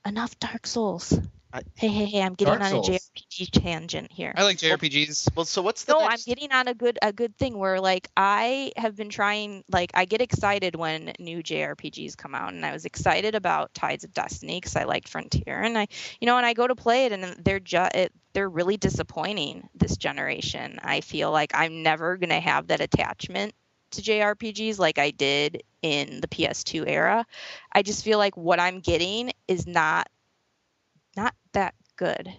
enough Dark Souls. I- Hey, hey, hey! I'm getting Dark on Souls. a JRPG tangent here. I like JRPGs. Well, so what's the No, I'm getting on a good a good thing where like I have been trying like I get excited when new JRPGs come out and I was excited about Tides of Destiny because I liked Frontier and I you know and I go to play it and they're just they're really disappointing this generation. I feel like I'm never gonna have that attachment to JRPGs like I did in the PS2 era. I just feel like what I'm getting is not not that good.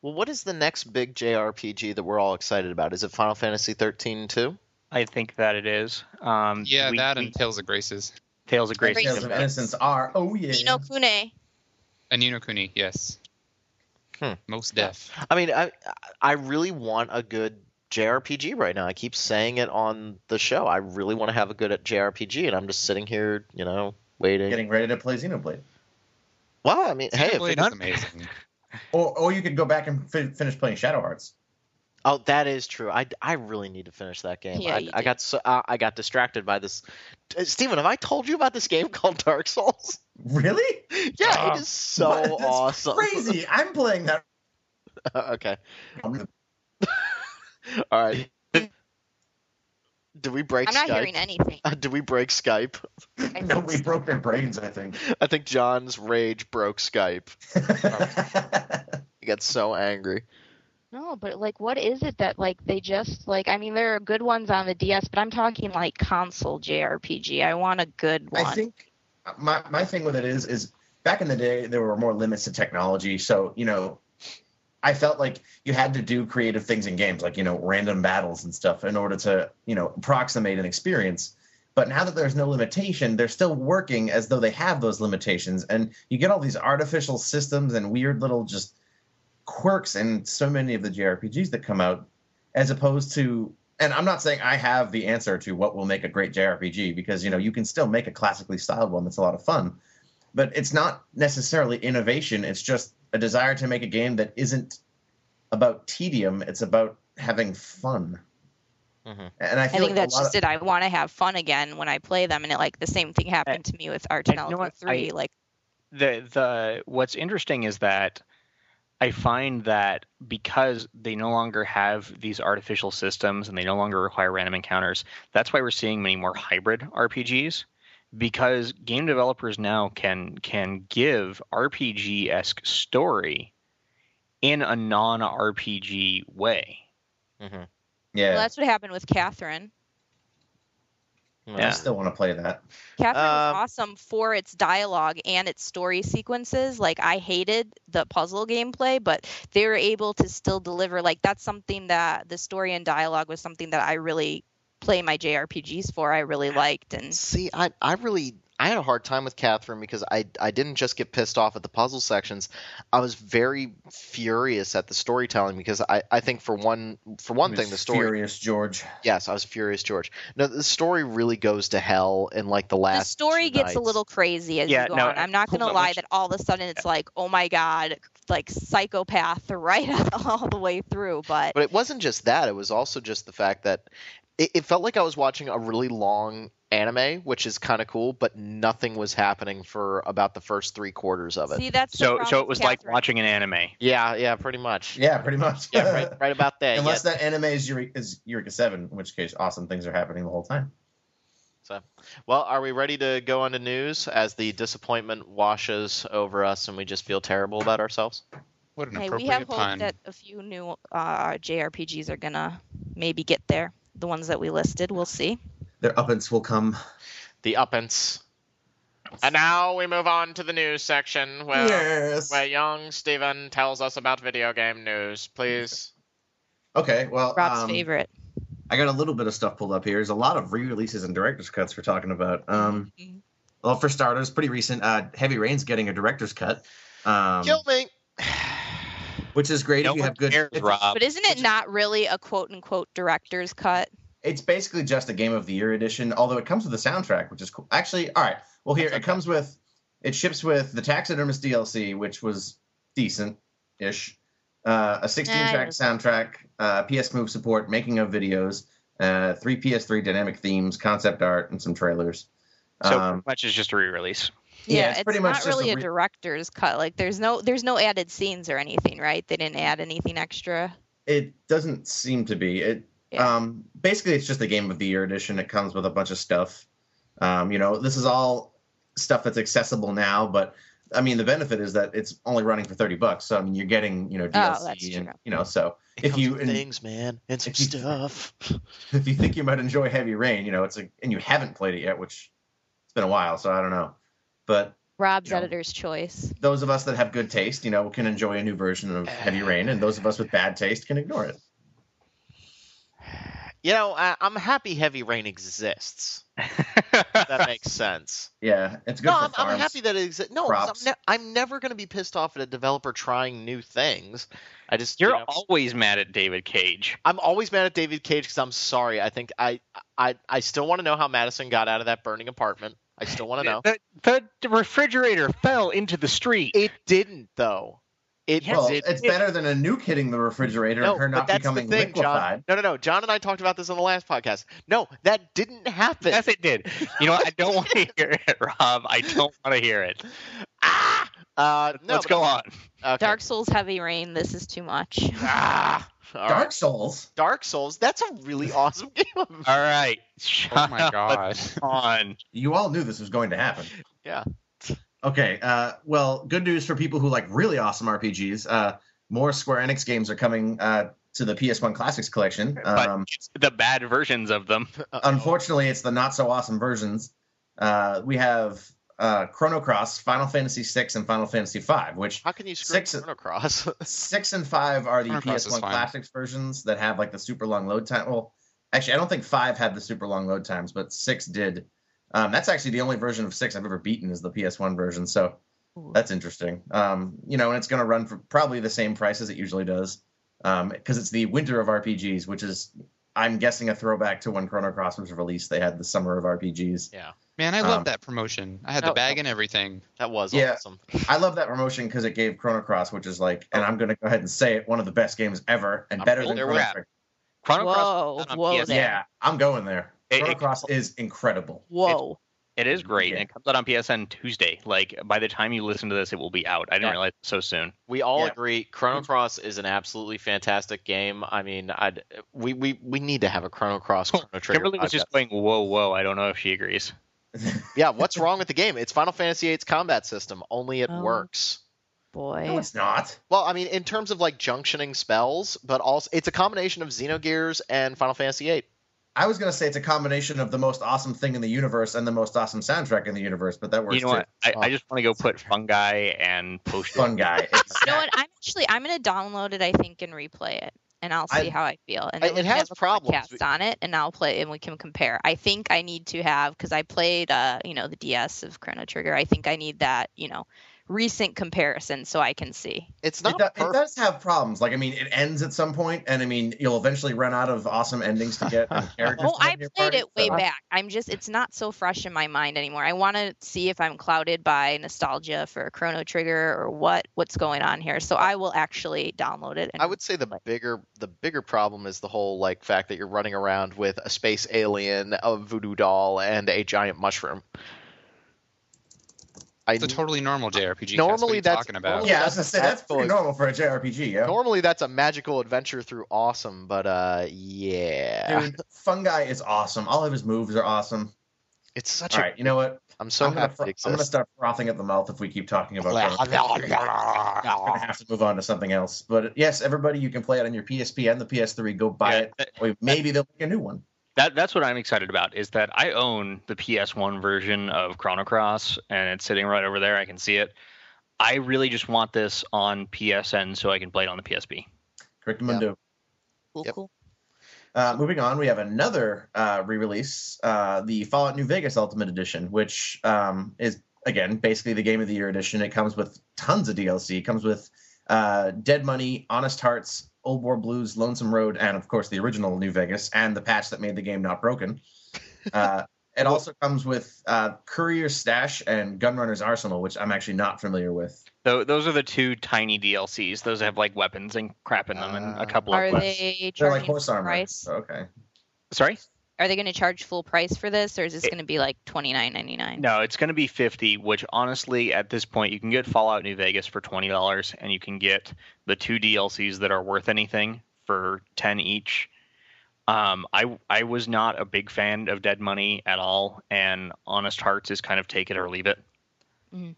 Well, what is the next big JRPG that we're all excited about? Is it Final Fantasy 13-2? I think that it is. Um, Yeah, we- that we- and Tales of Graces. Tales of Graces. Grace. Tales of Innocence are. Oh yeah. Ni no Kuni. And Ni no Kuni, yes. Hmm. Most deaf. I mean, I I really want a good JRPG right now. I keep saying it on the show. I really want to have a good at JRPG, and I'm just sitting here, you know, waiting. Getting ready to play Xenoblade. Well, I mean, hey, if Xenoblade you're is not, amazing. Or, or you could go back and fi- finish playing Shadow Hearts. oh, that is true. I, I really need to finish that game. Yeah, I, you I got so uh, I got distracted by this. Uh, Steven, have I told you about this game called Dark Souls? Really? yeah, Oh. it is so awesome. Crazy. I'm playing that. okay. All right. Did we break I'm not Skype? hearing anything. Uh, did we break Skype? I No, we so. broke their brains, I think. I think John's rage broke Skype. He got so angry. No, but like, what is it that like they just like? I mean, there are good ones on the DS, but I'm talking like console JRPG. I want a good one. I think my my thing with it is is back in the day there were more limits to technology, so you know, I felt like you had to do creative things in games, like you know, random battles and stuff, in order to you know approximate an experience. But now that there's no limitation, they're still working as though they have those limitations, and you get all these artificial systems and weird little just quirks in so many of the JRPGs that come out, as opposed to and I'm not saying I have the answer to what will make a great JRPG because you know you can still make a classically styled one that's a lot of fun, but it's not necessarily innovation. It's just a desire to make a game that isn't about tedium. It's about having fun. Mhm. And I I think like that's just of, it. I want to have fun again when I play them, and it like the same thing happened to me with Ar tonelico Three. I- like, the the what's interesting is that I find that because they no longer have these artificial systems and they no longer require random encounters, that's why we're seeing many more hybrid RPGs. Because game developers now can can give RPG esque story in a non RPG way. hmm yeah, well, that's what happened with Catherine. I still want to play that. Catherine Um, was awesome for its dialogue and its story sequences. Like I hated the puzzle gameplay, but they were able to still deliver. Like that's something that the story and dialogue was something that I really play my JRPGs for. I really liked, and See, I I really I had a hard time with Catherine because I I didn't just get pissed off at the puzzle sections. I was very furious at the storytelling because I, I think for one for one thing the story Furious George. yes I was furious George no the story really goes to hell in like the last the story two gets nights. a little crazy as yeah, you go no, on. I'm not gonna lie that all of a sudden it's like, oh my god, like psychopath right all the way through. But But it wasn't just that. It was also just the fact that it, it felt like I was watching a really long anime, which is kind of cool, but nothing was happening for about the first three quarters of it. see, that's So so it with was like watching an anime. yeah, yeah, pretty much. Yeah, pretty much. Yeah, right, right about that. Unless yeah. that anime is Eureka, is Eureka Seven, in which case awesome things are happening the whole time. So, well, are we ready to go on to news as the disappointment washes over us and we just feel terrible about ourselves? What an Hey, we appropriate have hope pun. that a few new uh, JRPGs are gonna maybe get there. The ones that we listed, we'll see. Their uppance will come. The uppance. And now we move on to the news section where, yes. where young Steven tells us about video game news. Please. Okay. Well, Rob's um, favorite. I got a little bit of stuff pulled up here. There's a lot of re-releases and director's cuts we're talking about. Um, Mhm. well, for starters, pretty recent. Uh, Heavy Rain's getting a director's cut, um, Kill me. Which is great No if you have good. cares, Rob. But isn't it not really a quote unquote director's cut? It's basically just a Game of the Year edition, although it comes with a soundtrack, which is cool. Actually, all right. Well, here it comes with. It ships with the Taxidermist DLC, which was decent-ish. Uh, a 16-track Yeah, soundtrack, uh, PS Move support, making of videos, uh, three PS3 dynamic themes, concept art, and some trailers. So Um, pretty much it's just a re-release. Yeah, it's it's, pretty not just really a a, re- director's cut. Like there's no there's no added scenes or anything, right? They didn't add anything extra. It doesn't seem to be. It Yeah. um basically it's just a game of the year edition. It comes with a bunch of stuff. Um, you know, this is all stuff that's accessible now, but I mean the benefit is that it's only running for 30 bucks. So I mean you're getting, you know, DLC Oh, that's and true. you know, so It if you with and things, man, and some if you- stuff. if you think you might enjoy Heavy Rain, you know, it's a and you haven't played it yet, which it's been a while, so I don't know. But Rob's Yeah. editor's choice. those of us that have good taste, you know, can enjoy a new version of Heavy Rain, and those of us with bad taste can ignore it. You know, I, I'm happy Heavy Rain exists. That makes sense. Yeah, it's good no, for I'm, I'm happy that it exists. No. I'm, ne- I'm never going to be pissed off at a developer trying new things. I just, You're you know, always mad at David Cage. I'm always mad at David Cage because I'm sorry. I think I, I, I still want to know how Madison got out of that burning apartment. I still want to know. The, the refrigerator fell into the street. It didn't though. It Well, did. it's better than a nuke hitting the refrigerator No, and her but not that's the becoming thing, liquefied. No, no, no. John and I talked about this on the last podcast. No, that didn't happen. Yes, it did. You know what? I don't want to hear it, Rob. I don't want to hear it. ah! Uh, no, Let's go on. Okay. Dark Souls Heavy Rain. This is too much. Ah! All Dark right. Souls. Dark Souls. That's a really awesome game. All right. Oh my god. on. You all knew this was going to happen. Yeah. Okay. Uh, well, good news for people who like really awesome RPGs. Uh, more Square Enix games are coming uh, to the PS1 Classics collection. But Um, it's the bad versions of them. unfortunately, it's the not so awesome versions. Uh, we have uh, Chrono Cross, Final Fantasy VI, and Final Fantasy V, which How can you screw Six- Chrono Cross? six and five are the Chrono PS1. Classics versions that have like the super long load time. Well, actually, I don't think five had the super long load times, but six did. Um, that's actually the only version of six I've ever beaten is the PS1 version, so Ooh. that's interesting. Um, you know, and it's going to run for probably the same price as it usually does, because it's the winter of RPGs, which is, I'm guessing, a throwback to when Chrono Cross was released. They had the summer of RPGs. Man, I love Um, that promotion. I had Oh, the bag and everything. That was Yeah. awesome. I love that promotion because it gave Chrono Cross, which is like, and I'm going to go ahead and say it, one of the best games ever, and I'm better than there Chrono with that. Trigger. Chrono Cross Whoa, was done whoa Yeah, I'm going there. It- Chrono it- Cross is incredible. Whoa. It is great, Yeah. and it comes out on PSN Tuesday. Like by the time you listen to this, it will be out. I didn't Yeah. realize so soon. We all Yeah. agree Chrono Cross is an absolutely fantastic game. I mean, I'd, we, we we need to have a Chrono Cross Chrono Trigger. Kimberly was podcast. just going, "Whoa, whoa!" I don't know if she agrees. Yeah, what's wrong with the game? It's Final Fantasy VIII's combat system. Only it Oh. works. Boy. no, it's not. Well, I mean, in terms of like junctioning spells, but also it's a combination of Xenogears and Final Fantasy VIII. I was gonna say it's a combination of the most awesome thing in the universe and the most awesome soundtrack in the universe, but that works You know too. what? I, Oh. I just want to go put Funguy and potion. Funguy. guy. You know what? I'm actually I'm gonna download it. I think and replay it, and I'll see I- how I feel. And then we it has a problems. podcast on it, and I'll play and we can compare. I think I need to have because I played uh you know the DS of Chrono Trigger. I think I need that you know recent comparison so I can see. It's It, not do- it does have problems. Like, I mean, it ends at some point, and I mean, you'll eventually run out of awesome endings to get. and characters Oh, I played party, it way so- back. I'm just it's not so fresh in my mind anymore. I want to see if I'm clouded by nostalgia for Chrono Trigger or what what's going on here. So I will actually download it. And I would say the bigger the bigger problem is the whole like fact that you're running around with a space alien, a voodoo doll, and a giant mushroom. I It's a totally normal JRPG. Normally Normally, what are you that's- talking about? Yeah, I was gonna say That's that's pretty full of- normal for a JRPG. Yeah. normally that's a magical adventure through awesome, but uh, yeah, Dude, Funguy is awesome. All of his moves are awesome. it's such All a. right, you know what? I'm so I'm, gonna happy I'm gonna start frothing at the mouth if we keep talking about. Chrono Trigger. I'm gonna have to move on to something else. But yes, everybody, you can play it on your PSP and the PS3. Go buy Yeah, it. that- Or maybe they'll make a new one. That that's what I'm excited about. Is that I own the PS1 version of Chrono Cross, and it's sitting right over there. I can see it. I really just want this on PSN so I can play it on the PSP. Correct, Mundo. cool, Yep. cool. Uh, moving on, we have another uh, re-release, uh, the Fallout New Vegas Ultimate Edition, which um, is again basically the Game of the Year edition. It comes with tons of DLC. It comes with uh, Dead Money, Honest Hearts, Old World Blues, Lonesome Road, and of course the original New Vegas and the patch that made the game not broken. Uh, it also comes with uh, Courier Stash and Gunrunner's Arsenal, which I'm actually not familiar with. So those are the two tiny DLCs. Those have like weapons and crap in them, and Uh, a couple Are of quests. they They're like horse armor. price? Okay. Sorry. Are they going to charge full price for this, or is this going to be like twenty nine ninety nine? No, it's going to be 50, which honestly, at this point, you can get Fallout New Vegas for $20, and you can get the two DLCs that are worth anything for 10 each. Um, I I was not a big fan of Dead Money at all, and Honest Hearts is kind of take it or leave it. Mhm.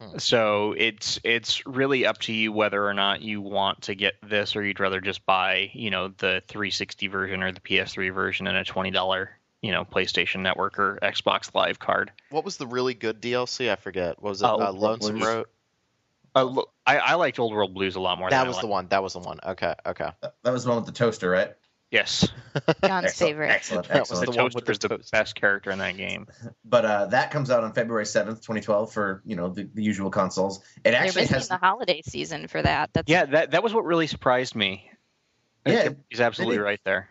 Hmm. So it's it's really up to you whether or not you want to get this, or you'd rather just buy you know the 360 version or the PS3 version and a twenty dollar you know PlayStation Network or Xbox Live card. What was the really good DLC? I forget. What was it? Uh, uh, Lonesome Blues. Road. Uh, look, I, I liked Old World Blues a lot more. That than I was the one. That was the one. Okay. Okay. That that was the one with the toaster, right? Yes, John's Excellent, favorite. Excellent. That was excellent. the the one with the the toast. best character in that game. but uh, that comes out on February seventh, twenty twelve, for you know the, the usual consoles. It They're actually missing has the holiday season for that. That's Yeah, that that was what really surprised me. Yeah, he's absolutely did. right there.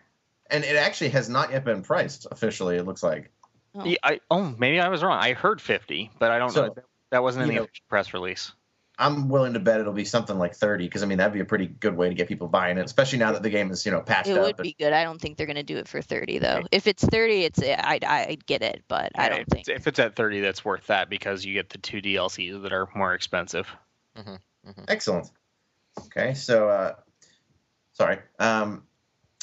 and it actually has not yet been priced officially. It looks like. Oh. Yeah, I, oh, maybe I was wrong. I heard 50, but I don't So, know. That wasn't in the know- press release. I'm willing to bet it'll be something like thirty because I mean that'd be a pretty good way to get people buying it, especially now that the game is you know patched it up. would be good. I don't think they're going to do it for thirty though. If it's thirty, it's I'd I'd get it, but I don't if think. it's, if it's at 30, that's worth that because you get the two DLCs that are more expensive. Excellent. Okay, so uh, Sorry. Um,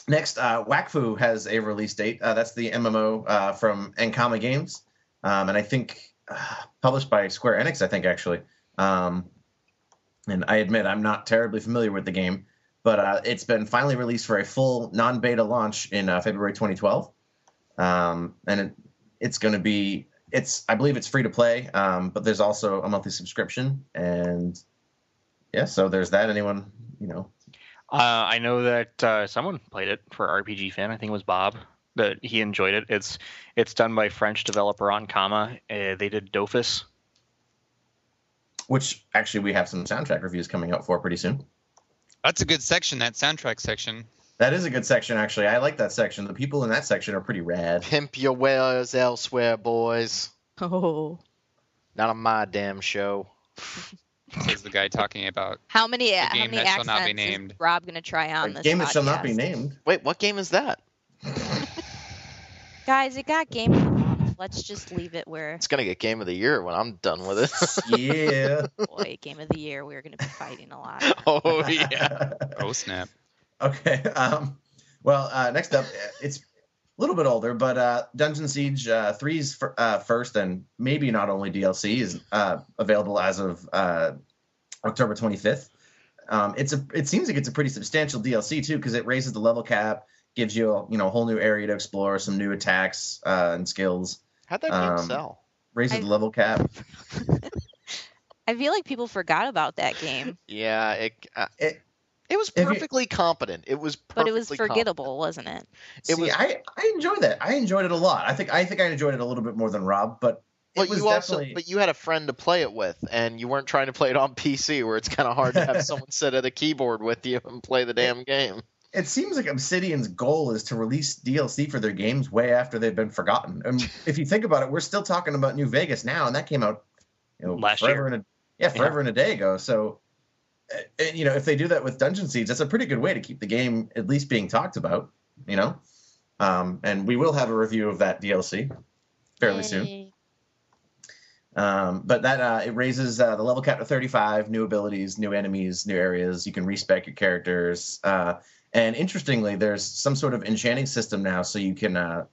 next, uh, Wakfu has a release date. Uh, that's the MMO uh, from Ankama Games, um, and I think uh, published by Square Enix. I think actually. Um, and I admit I'm not terribly familiar with the game, but uh, it's been finally released for a full non-beta launch in uh, February 2012, um, and it, it's going to be. It's I believe it's free to play, um, but there's also a monthly subscription, and yeah, so there's that. Anyone you know Uh, I know that uh, someone played it for RPG fan. I think it was Bob. That he enjoyed it. It's it's done by French developer Ankama. Uh, they did Dofus. Which actually we have some soundtrack reviews coming out for pretty soon. That's a good section, that soundtrack section. That is a good section, actually. I like that section. The people in that section are pretty rad. Pimp your wares elsewhere, boys. Oh. Not on my damn show. Says the guy talking about. How many how game many that shall not be accents named. is Rob gonna try on A this game that shall not be named. Wait, what game is that? Guys, it got game. Of the month. Let's just leave it where It's gonna get game of the year when I'm done with it. Yeah. boy, game of the year. We're gonna be fighting a lot. oh yeah. Oh snap! okay. Um, well, uh, next up, it's a little bit older, but uh, Dungeon Siege uh, 3's fir- uh, first and maybe not only DLC is uh, available as of uh, October 25th. Um, it's a it seems like it's a pretty substantial DLC too because it raises the level cap, gives you a, you know a whole new area to explore, some new attacks uh, and skills, How'd that game Um, sell? raises I- the level cap. I feel like people forgot about that game, Yeah, it. Uh, It- it, was if you- perfectly competent. It was perfectly but it was competent. forgettable, wasn't it? It See, was- I I enjoyed that. I enjoyed it a lot. I think I think I enjoyed it a little bit more than Rob, but it But was you also, definitely. but you had a friend to play it with, and you weren't trying to play it on PC, where it's kind of hard to have someone sit at a keyboard with you and play the damn game. It seems like Obsidian's goal is to release DLC for their games way after they've been forgotten. And if you think about it, we're still talking about New Vegas now, and that came out you know, Last forever year. and a, yeah, forever and a day ago. So, uh, uh, you know, if they do that with Dungeon Siege, that's a pretty good way to keep the game at least being talked about. You know, um, and we will have a review of that DLC fairly soon. Um, but that uh, it raises uh, the level cap to 35, new abilities, new enemies, new areas. You can respec your characters. Uh, and interestingly, there's some sort of enchanting system now, so you can uh,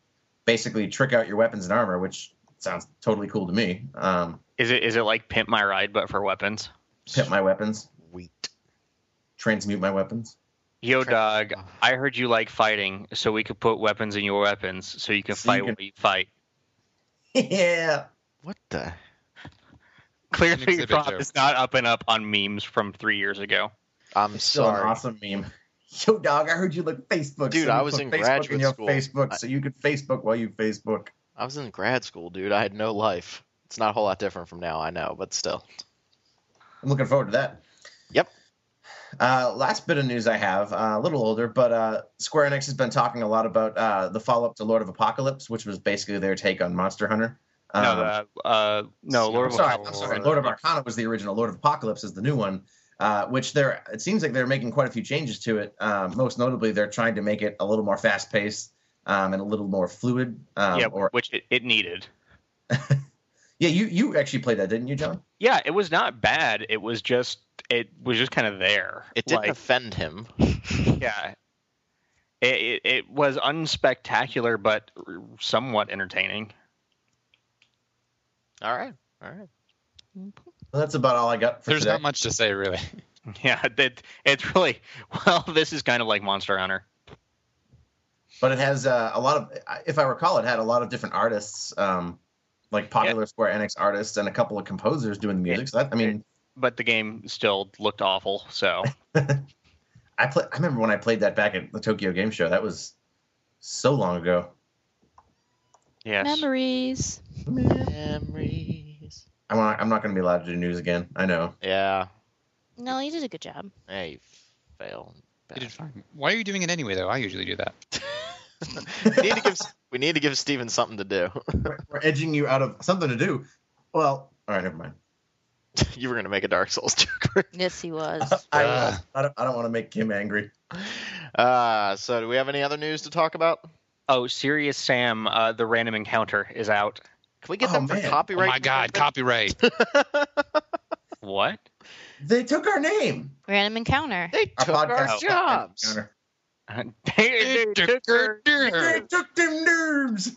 basically trick out your weapons and armor, which sounds totally cool to me. Um, Is it is it like Pimp My Ride but for weapons? pimp my weapons, Sweet. transmute my weapons. Yo, dog. I heard you like fighting, so we could put weapons in your weapons, so you can So you fight can- when you fight. yeah. What the? Clearly, exhibit Rob is not up and up on memes from three years ago. I'm It's still an awesome meme. Yo, dog, I heard you like Facebook. Dude, so I was put in Facebook graduate in your school. Facebook, I- so you could Facebook while you Facebook. I was in grad school, dude. I had no life. It's not a whole lot different from now, I know, but still. I'm looking forward to that. Yep. Uh, last bit of news I have, uh, a little older, but uh, Square Enix has been talking a lot about uh, the follow up to Lord of Apocalypse, which was basically their take on Monster Hunter. Um, no, uh, uh, no, Lord I'm of sorry, Apocalypse. I'm sorry. Lord of Arcana was the original. Lord of Apocalypse is the new one, uh, which they're. It seems like they're making quite a few changes to it. Um, most notably, they're trying to make it a little more fast paced um, and a little more fluid. Um, yeah, or which it, it needed. yeah, you you actually played that, didn't you, John? Yeah, it was not bad. It was just it was just kind of there. It didn't Like, offend him. yeah. It, it, it was unspectacular, but somewhat entertaining. All right. All right. Well, that's about all I got for There's today. not much to say really. Yeah, it, it's really well. This is kind of like Monster Hunter. but it has uh, a lot of if i recall it had a lot of different artists um, like popular square enix artists and a couple of composers doing the music so that i mean but the game still looked awful. So i play i remember when i played that back at the tokyo game show that was so long ago yes, Memories. Memories. I'm not, I'm not going to be allowed to do news again i know Yeah. No, you did a good job. Hey, you failed. You did fine. Why are you doing it anyway though? I usually do that. we need to give we need to give Steven something to do. we're, we're edging you out of something to do well all right never mind you were gonna make a Dark Souls joke. Yes, he was. I, Uh. I don't, I don't want to make him angry Uh, so do we have any other news to talk about? Oh, Serious Sam, uh, the random encounter is out. Can we get Oh, them for man. Oh copyright? my god, copyright. What? they took our name Random encounter. They took our podcast- jobs. Counter. They took them nerves.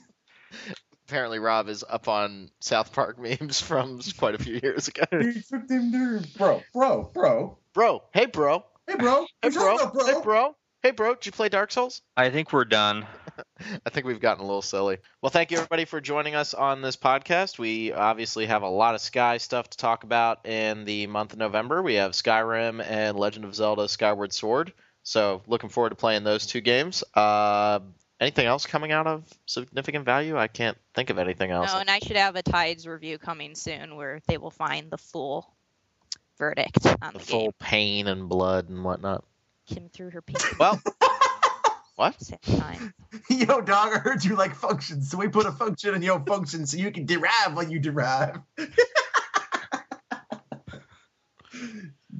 Apparently, Rob is up on South Park memes from quite a few years ago. They took them nerves, bro, bro, bro. Bro, hey bro, Hey, bro. hey What's bro, up, bro? hey bro, hey bro. Did you play Dark Souls? I think we're done. I think we've gotten a little silly. Well, thank you everybody for joining us on this podcast. We obviously have a lot of Sky stuff to talk about in the month of November. We have Skyrim and Legend of Zelda: Skyward Sword. So, looking forward to playing those two games. Uh, anything else coming out of significant value? I can't think of anything else. No, and I should have a Tides review coming soon where they will find the full verdict on the the, full game. pain and blood and whatnot. Kim threw her penis Well, what? at time. Yo, dog, I heard you like functions, so we put a function in your function so you can derive what you derive.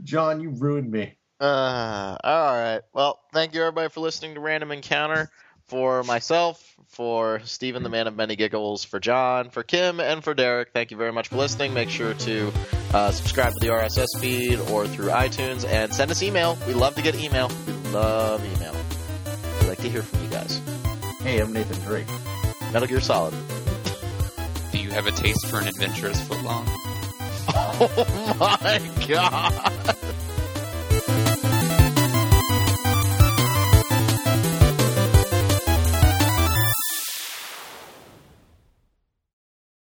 John, you ruined me. Uh, all right. Well, thank you everybody for listening to Random Encounter. For myself, for Stephen, the man of many giggles, for John, for Kim, and for Derek, thank you very much for listening. Make sure to uh, subscribe to the RSS feed or through iTunes and send us email. We love to get email. We love email. We'd like to hear from you guys. Hey, I'm Nathan Drake. Metal Gear Solid. Do you have a taste for an adventurous footlong? Oh my god!